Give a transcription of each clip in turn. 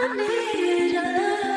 Many, many years later,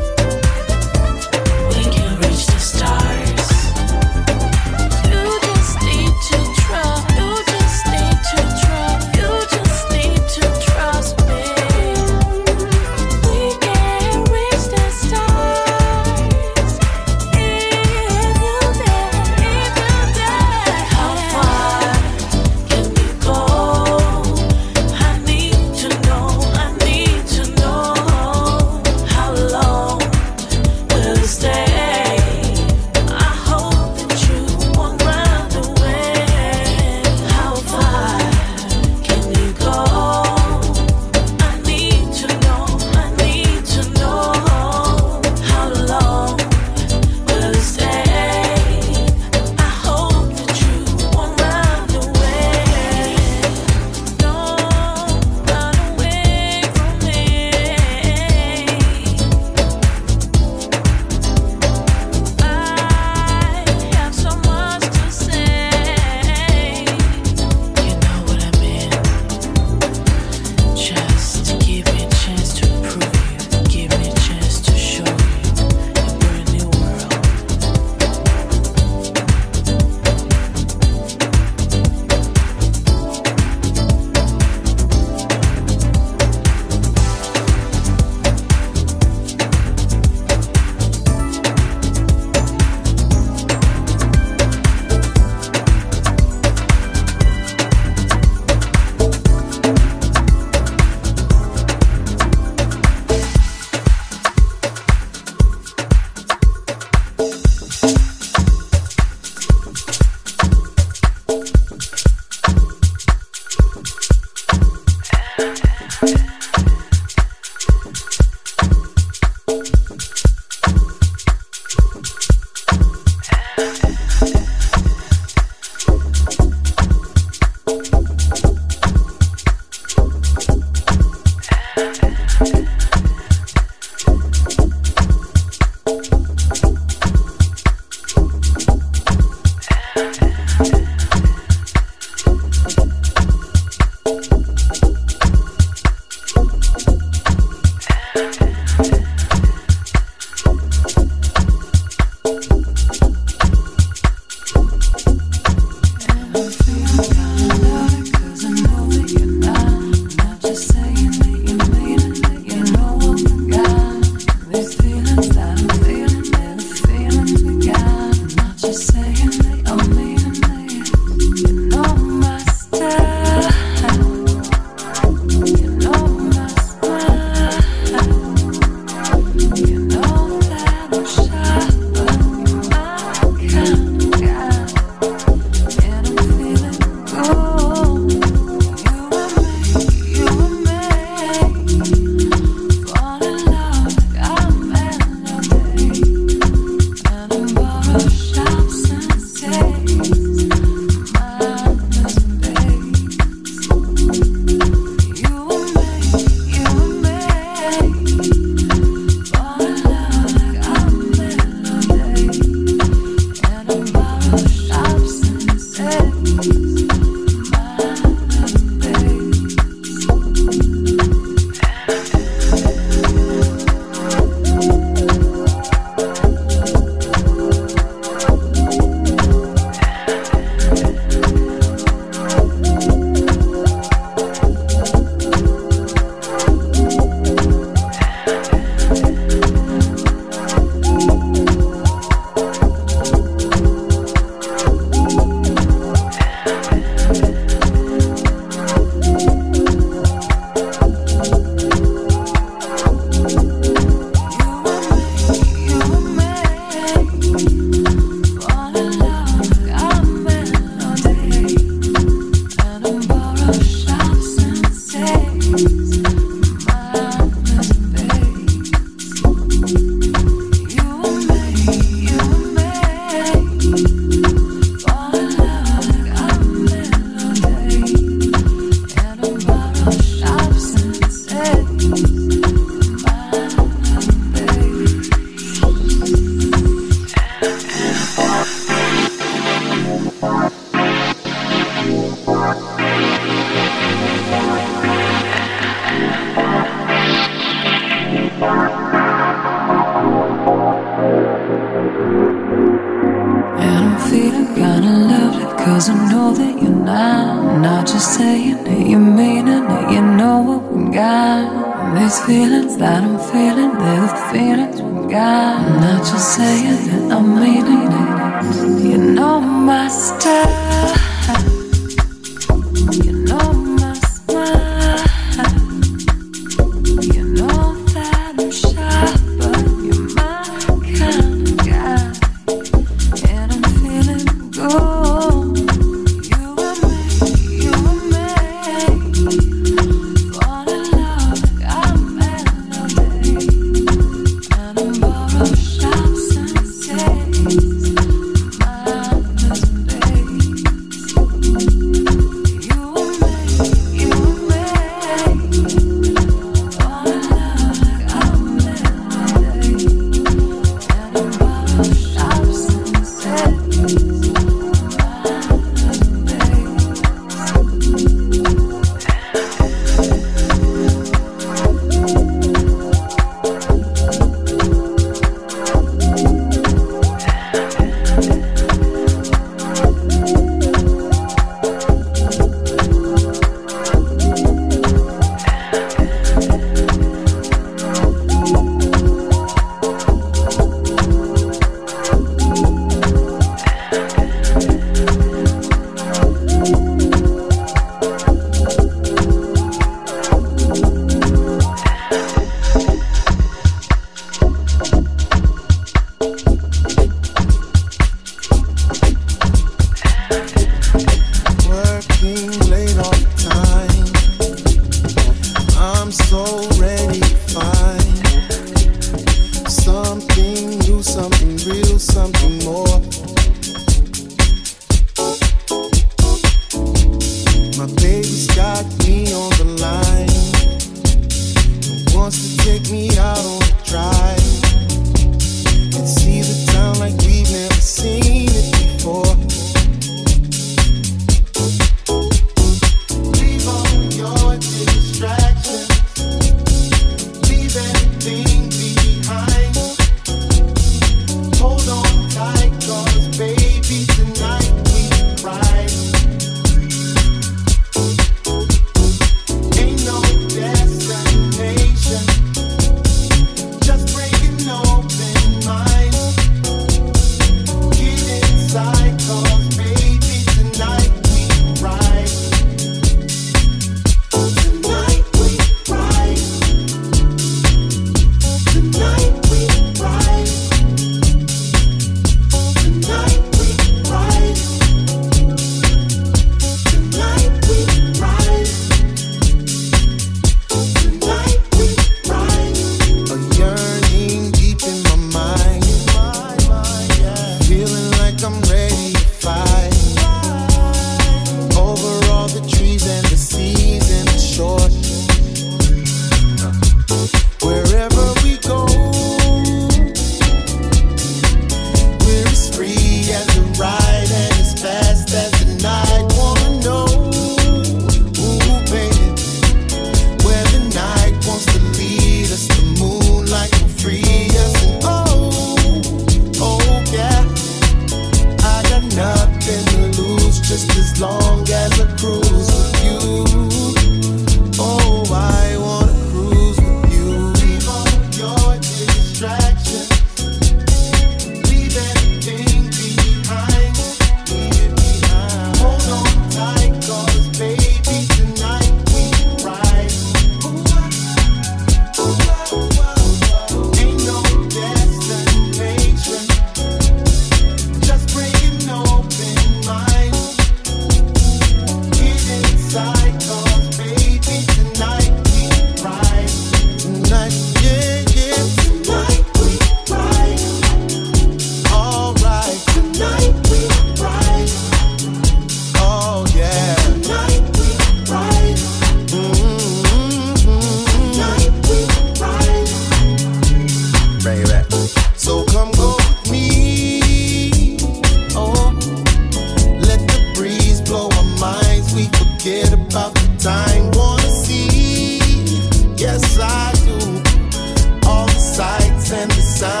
and the sun.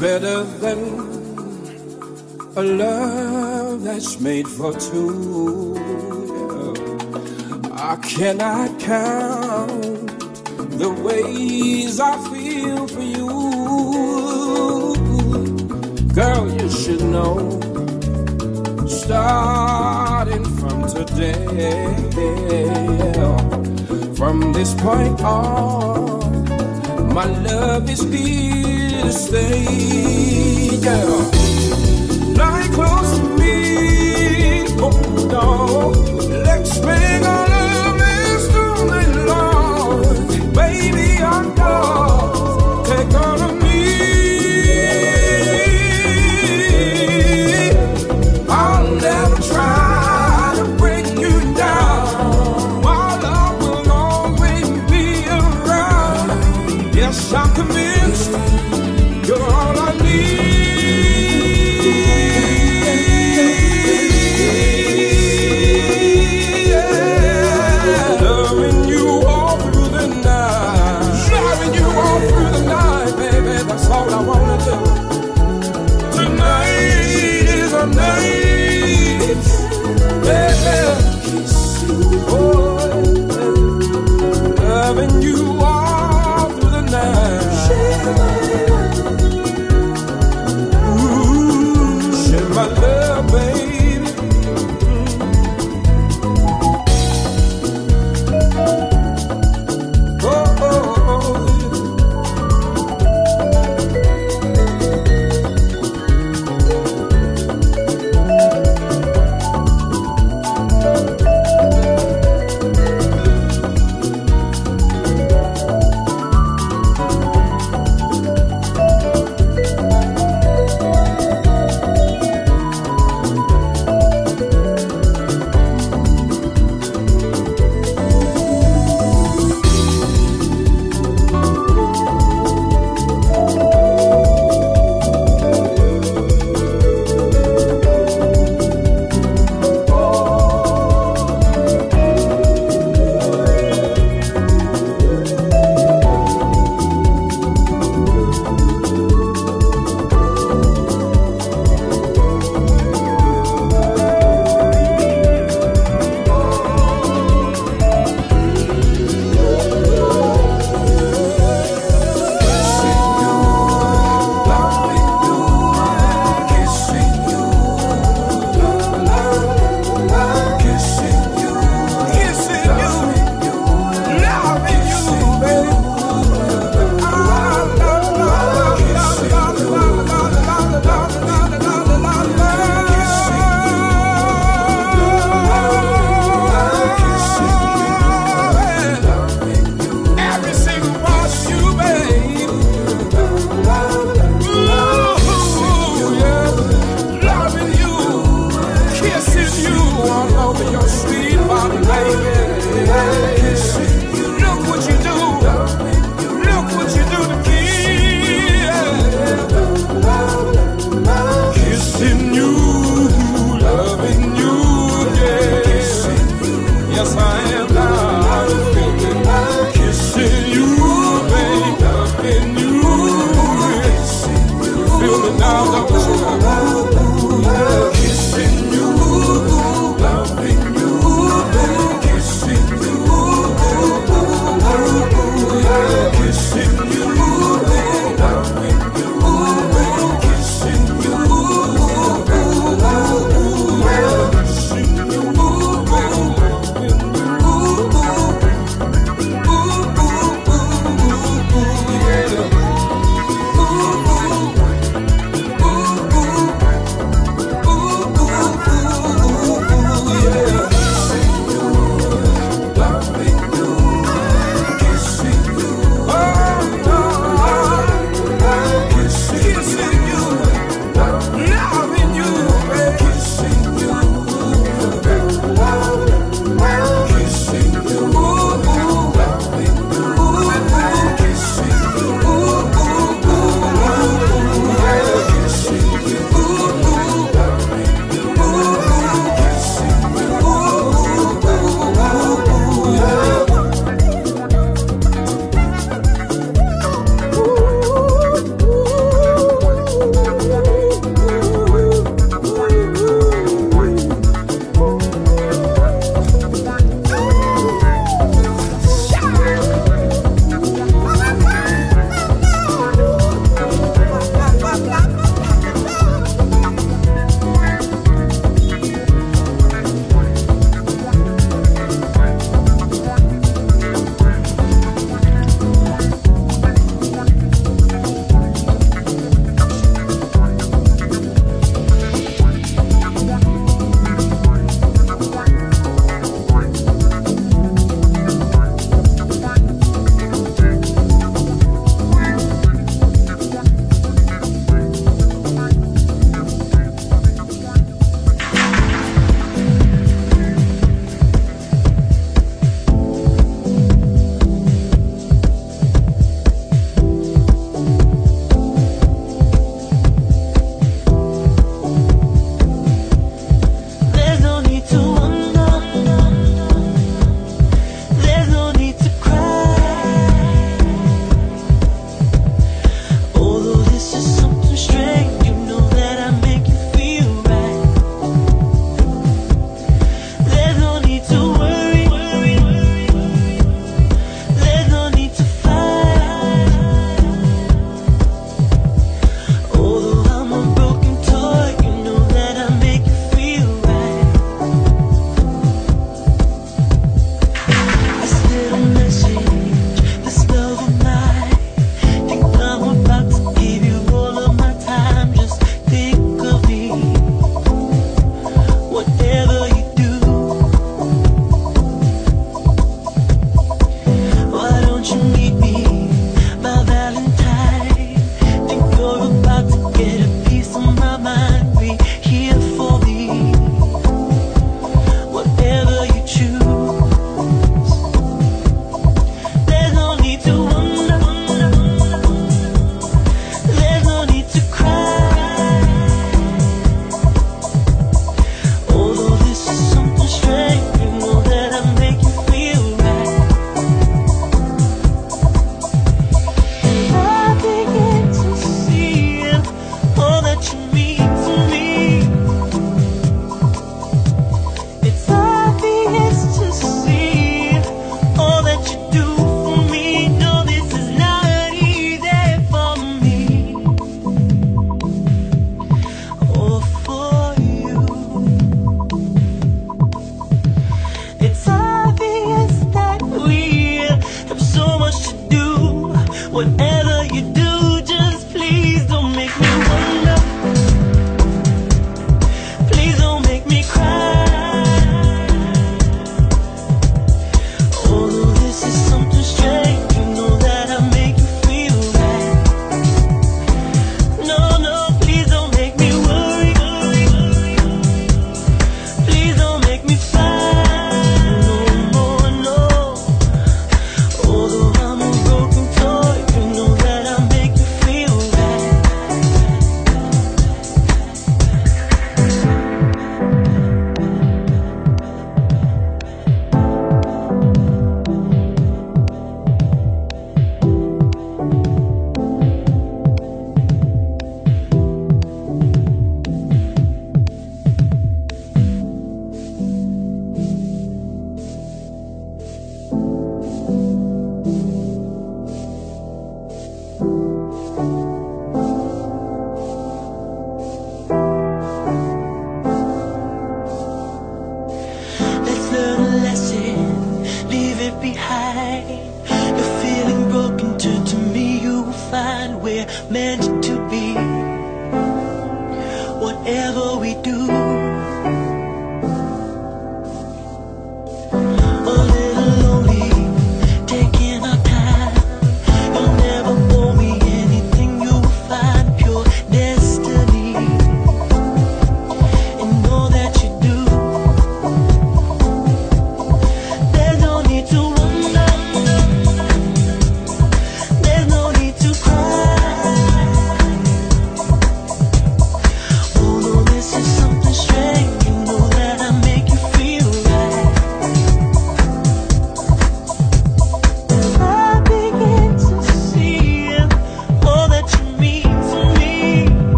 better than a love that's made for two. I cannot count the ways I feel for you. Girl, you should know, starting from today, from this point on. My love is here to stay, yeah. Lie close to me, oh, open the. Let's make our love last all night long, baby. I'm gone.